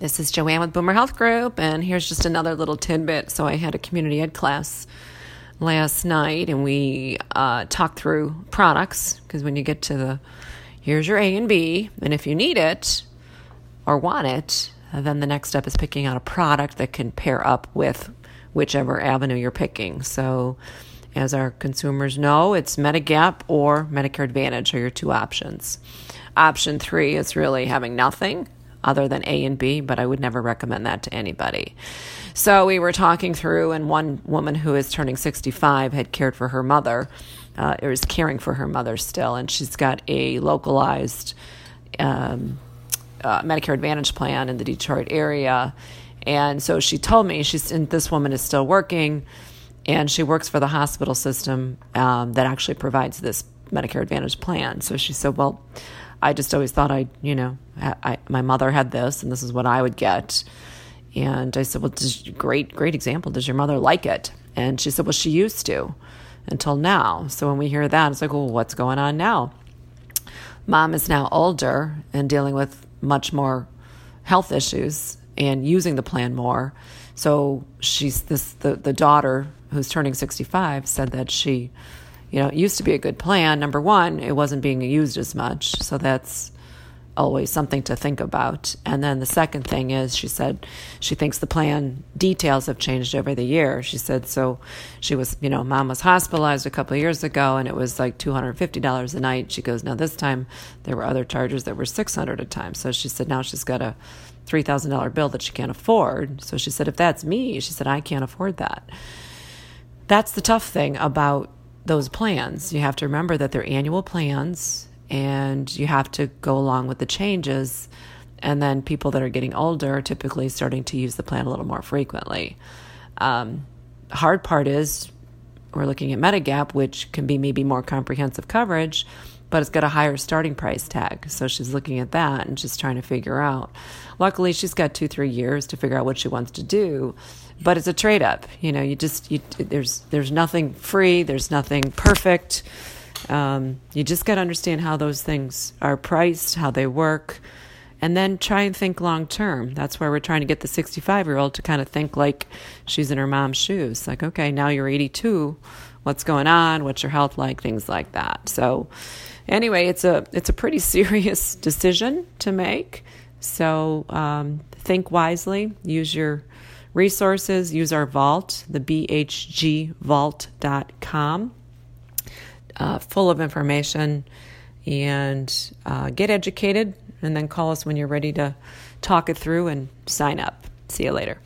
This is Joanne with Boomer Health Group, and here's just another little tidbit. So, I had a community ed class last night, and we uh, talked through products because when you get to the here's your A and B, and if you need it or want it, then the next step is picking out a product that can pair up with whichever avenue you're picking. So, as our consumers know, it's Medigap or Medicare Advantage are your two options. Option three is really having nothing other than A and B, but I would never recommend that to anybody. So we were talking through, and one woman who is turning 65 had cared for her mother, uh, or is caring for her mother still, and she's got a localized um, uh, Medicare Advantage plan in the Detroit area. And so she told me, she's, and this woman is still working, and she works for the hospital system um, that actually provides this Medicare Advantage plan. So she said, Well, I just always thought I, you know, I, my mother had this and this is what I would get. And I said, Well, does, great, great example. Does your mother like it? And she said, Well, she used to until now. So when we hear that, it's like, Well, what's going on now? Mom is now older and dealing with much more health issues and using the plan more. So she's this the, the daughter who's turning 65 said that she you know, it used to be a good plan. Number one, it wasn't being used as much. So that's always something to think about. And then the second thing is she said she thinks the plan details have changed over the year. She said so she was, you know, mom was hospitalized a couple years ago and it was like $250 a night. She goes, "Now this time there were other charges that were 600 a time." So she said now she's got a $3,000 bill that she can't afford. So she said if that's me, she said I can't afford that. That's the tough thing about those plans. You have to remember that they're annual plans and you have to go along with the changes. And then people that are getting older are typically starting to use the plan a little more frequently. Um, hard part is we're looking at Medigap, which can be maybe more comprehensive coverage, but it's got a higher starting price tag. So she's looking at that and just trying to figure out. Luckily, she's got two, three years to figure out what she wants to do but it's a trade up. You know, you just you, there's there's nothing free. There's nothing perfect. Um, you just got to understand how those things are priced, how they work, and then try and think long term. That's why we're trying to get the 65 year old to kind of think like she's in her mom's shoes. Like, okay, now you're 82. What's going on? What's your health like? Things like that. So, anyway, it's a it's a pretty serious decision to make. So, um, think wisely. Use your resources, use our vault, the bhgvault.com, uh, full of information, and uh, get educated, and then call us when you're ready to talk it through and sign up. See you later.